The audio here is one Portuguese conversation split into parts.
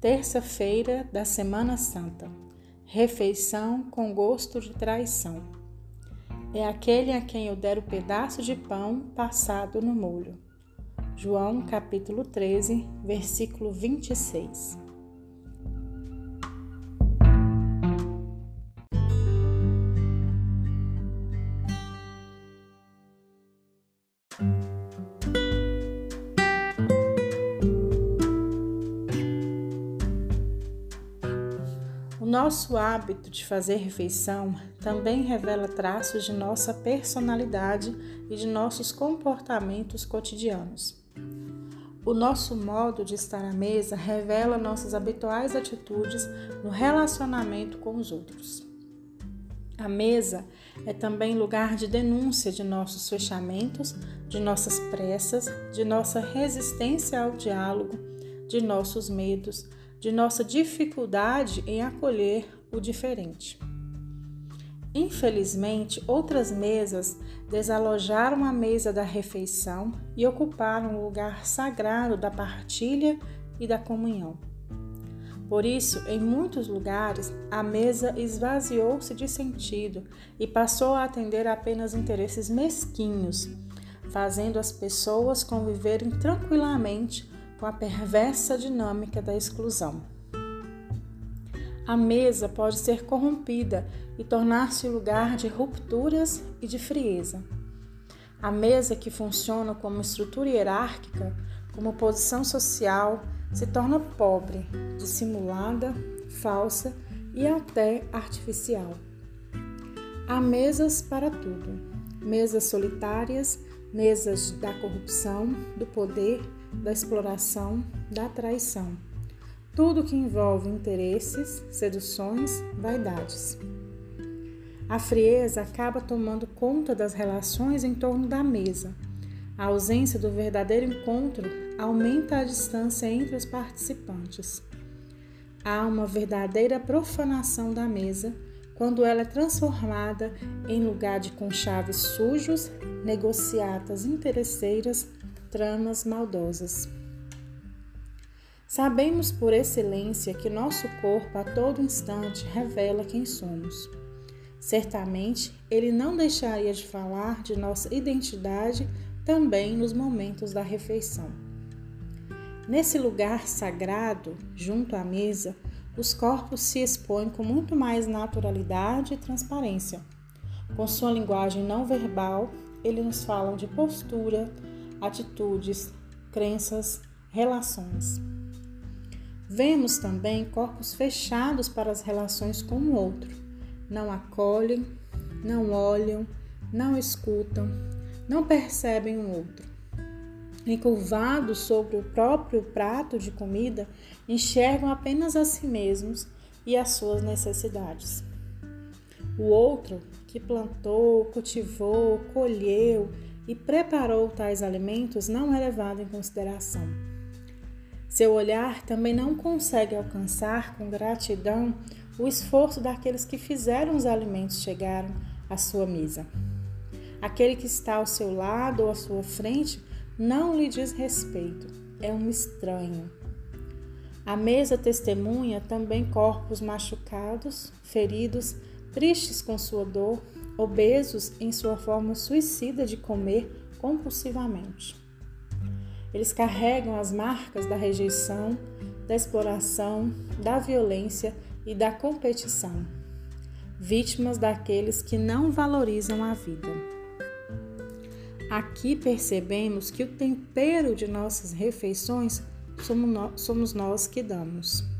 terça-feira da Semana Santa. Refeição com gosto de traição. É aquele a quem eu der o pedaço de pão passado no molho. João capítulo 13, versículo 26. Nosso hábito de fazer refeição também revela traços de nossa personalidade e de nossos comportamentos cotidianos. O nosso modo de estar à mesa revela nossas habituais atitudes no relacionamento com os outros. A mesa é também lugar de denúncia de nossos fechamentos, de nossas pressas, de nossa resistência ao diálogo, de nossos medos, de nossa dificuldade em acolher o diferente. Infelizmente, outras mesas desalojaram a mesa da refeição e ocuparam o lugar sagrado da partilha e da comunhão. Por isso, em muitos lugares, a mesa esvaziou-se de sentido e passou a atender apenas interesses mesquinhos, fazendo as pessoas conviverem tranquilamente com a perversa dinâmica da exclusão. A mesa pode ser corrompida e tornar-se lugar de rupturas e de frieza. A mesa que funciona como estrutura hierárquica, como posição social, se torna pobre, dissimulada, falsa e até artificial. Há mesas para tudo: mesas solitárias, mesas da corrupção, do poder, da exploração, da traição. Tudo que envolve interesses, seduções, vaidades. A frieza acaba tomando conta das relações em torno da mesa. A ausência do verdadeiro encontro aumenta a distância entre os participantes. Há uma verdadeira profanação da mesa quando ela é transformada em lugar de conchaves sujos, negociatas interesseiras, tramas maldosas. Sabemos por excelência que nosso corpo a todo instante revela quem somos. Certamente, ele não deixaria de falar de nossa identidade também nos momentos da refeição. Nesse lugar sagrado, junto à mesa, os corpos se expõem com muito mais naturalidade e transparência. Com sua linguagem não verbal, eles nos falam de postura, atitudes, crenças, relações. Vemos também corpos fechados para as relações com o outro. Não acolhem, não olham, não escutam, não percebem o outro. Encurvados sobre o próprio prato de comida, enxergam apenas a si mesmos e as suas necessidades. O outro, que plantou, cultivou, colheu e preparou tais alimentos, não é levado em consideração. Seu olhar também não consegue alcançar com gratidão o esforço daqueles que fizeram os alimentos chegarem à sua mesa. Aquele que está ao seu lado ou à sua frente não lhe diz respeito, é um estranho. A mesa testemunha também corpos machucados, feridos, tristes com sua dor, obesos em sua forma suicida de comer compulsivamente. Eles carregam as marcas da rejeição, da exploração, da violência e da competição, vítimas daqueles que não valorizam a vida. Aqui percebemos que o tempero de nossas refeições somos nós que damos.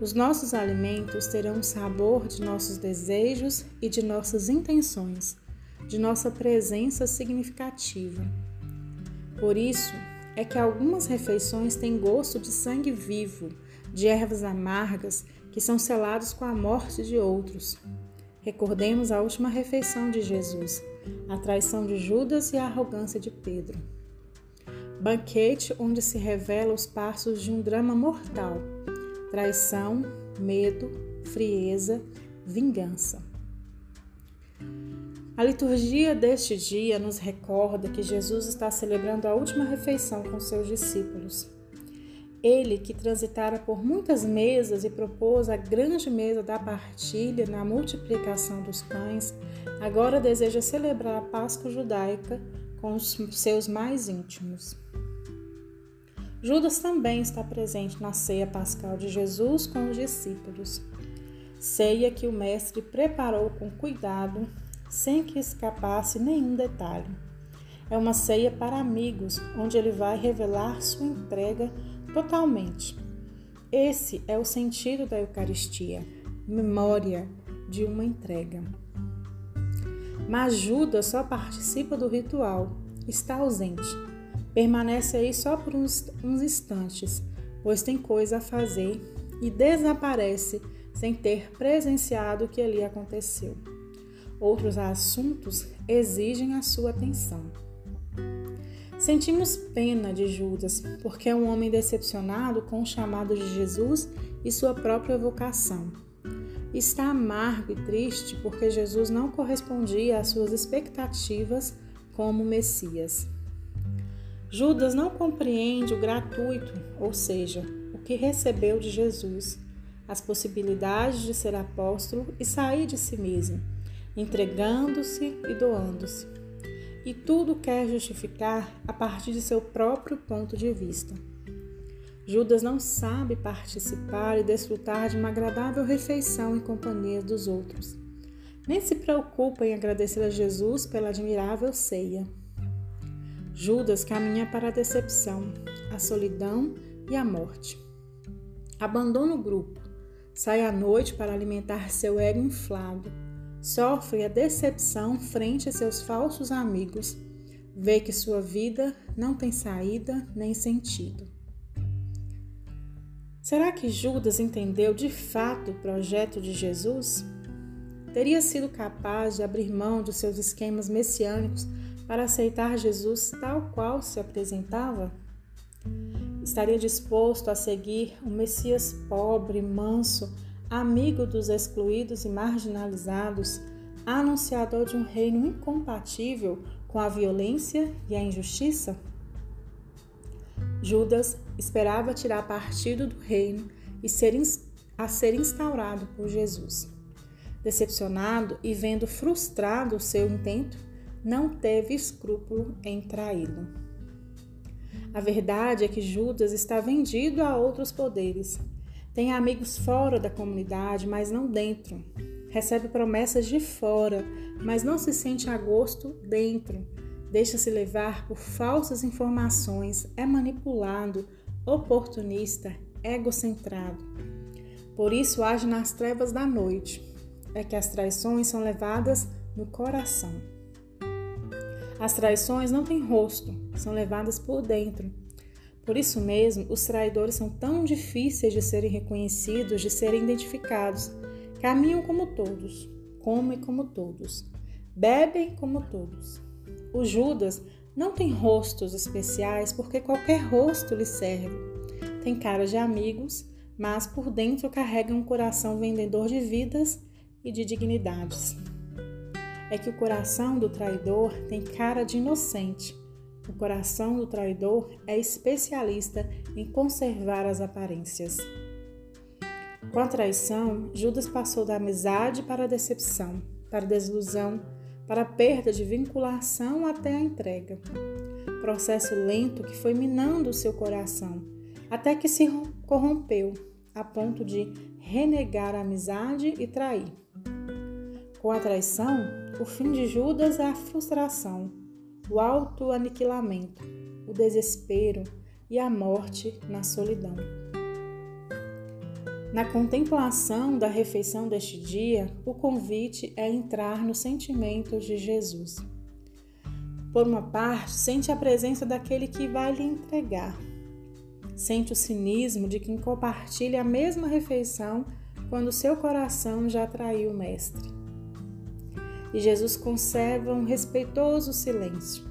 Os nossos alimentos terão o sabor de nossos desejos e de nossas intenções, de nossa presença significativa. Por isso é que algumas refeições têm gosto de sangue vivo, de ervas amargas que são selados com a morte de outros. Recordemos a última refeição de Jesus, a traição de Judas e a arrogância de Pedro. Banquete onde se revela os passos de um drama mortal traição, medo, frieza, vingança. A liturgia deste dia nos recorda que Jesus está celebrando a última refeição com seus discípulos. Ele que transitara por muitas mesas e propôs a grande mesa da partilha na multiplicação dos pães, agora deseja celebrar a Páscoa judaica com os seus mais íntimos. Judas também está presente na ceia pascal de Jesus com os discípulos. Ceia que o Mestre preparou com cuidado, sem que escapasse nenhum detalhe. É uma ceia para amigos, onde ele vai revelar sua entrega totalmente. Esse é o sentido da Eucaristia, memória de uma entrega. Mas Judas só participa do ritual, está ausente. Permanece aí só por uns, uns instantes, pois tem coisa a fazer e desaparece sem ter presenciado o que ali aconteceu. Outros assuntos exigem a sua atenção. Sentimos pena de Judas, porque é um homem decepcionado com o chamado de Jesus e sua própria vocação. Está amargo e triste porque Jesus não correspondia às suas expectativas como Messias. Judas não compreende o gratuito, ou seja, o que recebeu de Jesus, as possibilidades de ser apóstolo e sair de si mesmo, entregando-se e doando-se e tudo quer justificar a partir de seu próprio ponto de vista. Judas não sabe participar e desfrutar de uma agradável refeição em companhia dos outros. Nem se preocupa em agradecer a Jesus pela admirável ceia. Judas caminha para a decepção, a solidão e a morte. Abandona o grupo, sai à noite para alimentar seu ego inflado Sofre a decepção frente a seus falsos amigos, vê que sua vida não tem saída nem sentido. Será que Judas entendeu de fato o projeto de Jesus? Teria sido capaz de abrir mão de seus esquemas messiânicos para aceitar Jesus tal qual se apresentava? Estaria disposto a seguir o Messias pobre, manso, amigo dos excluídos e marginalizados, anunciador de um reino incompatível com a violência e a injustiça? Judas esperava tirar partido do reino e ser, a ser instaurado por Jesus. Decepcionado e vendo frustrado o seu intento, não teve escrúpulo em traí-lo. A verdade é que Judas está vendido a outros poderes tem amigos fora da comunidade, mas não dentro. Recebe promessas de fora, mas não se sente a gosto dentro. Deixa-se levar por falsas informações, é manipulado, oportunista, egocentrado. Por isso age nas trevas da noite. É que as traições são levadas no coração. As traições não têm rosto, são levadas por dentro. Por isso mesmo, os traidores são tão difíceis de serem reconhecidos, de serem identificados. Caminham como todos, comem como todos, bebem como todos. O Judas não tem rostos especiais porque qualquer rosto lhe serve. Tem cara de amigos, mas por dentro carrega um coração vendedor de vidas e de dignidades. É que o coração do traidor tem cara de inocente, o coração do traidor é especialista em conservar as aparências. Com a traição, Judas passou da amizade para a decepção, para a desilusão, para a perda de vinculação até a entrega. Processo lento que foi minando o seu coração, até que se corrompeu, a ponto de renegar a amizade e trair. Com a traição, o fim de Judas é a frustração, o autoaniquilamento, o desespero e a morte na solidão. Na contemplação da refeição deste dia, o convite é entrar no sentimento de Jesus. Por uma parte, sente a presença daquele que vai lhe entregar. Sente o cinismo de quem compartilha a mesma refeição quando seu coração já traiu o Mestre e Jesus conserva um respeitoso silêncio.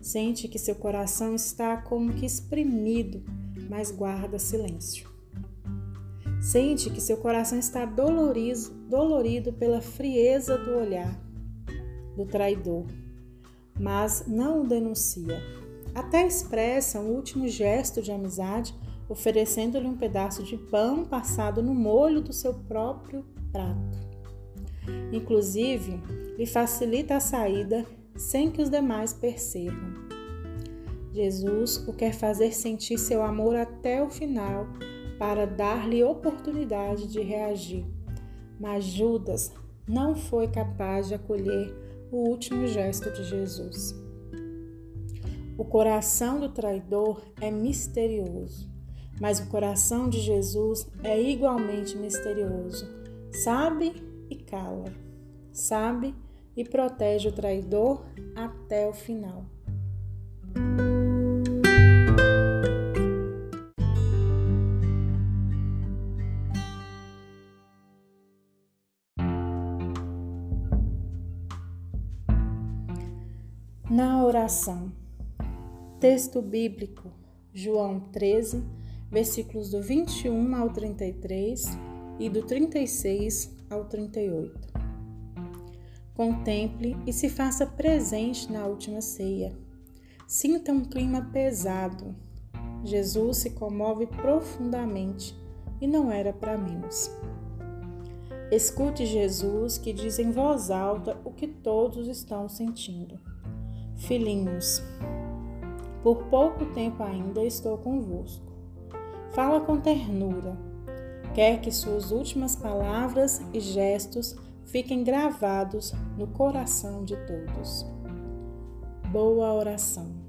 Sente que seu coração está como que exprimido, mas guarda silêncio. Sente que seu coração está dolorido, dolorido pela frieza do olhar do traidor, mas não o denuncia. Até expressa um último gesto de amizade oferecendo-lhe um pedaço de pão passado no molho do seu próprio prato. Inclusive, lhe facilita a saída sem que os demais percebam. Jesus o quer fazer sentir seu amor até o final para dar-lhe oportunidade de reagir. Mas Judas não foi capaz de acolher o último gesto de Jesus. O coração do traidor é misterioso, mas o coração de Jesus é igualmente misterioso. Sabe cala, sabe e protege o traidor até o final. Na oração. Texto bíblico, João 13, versículos do 21 ao 33 e do 36 ao 38. Contemple e se faça presente na última ceia. Sinta um clima pesado. Jesus se comove profundamente e não era para menos. Escute Jesus que diz em voz alta o que todos estão sentindo. Filhinhos, por pouco tempo ainda estou convosco. Fala com ternura. Quer que suas últimas palavras e gestos fiquem gravados no coração de todos. Boa oração.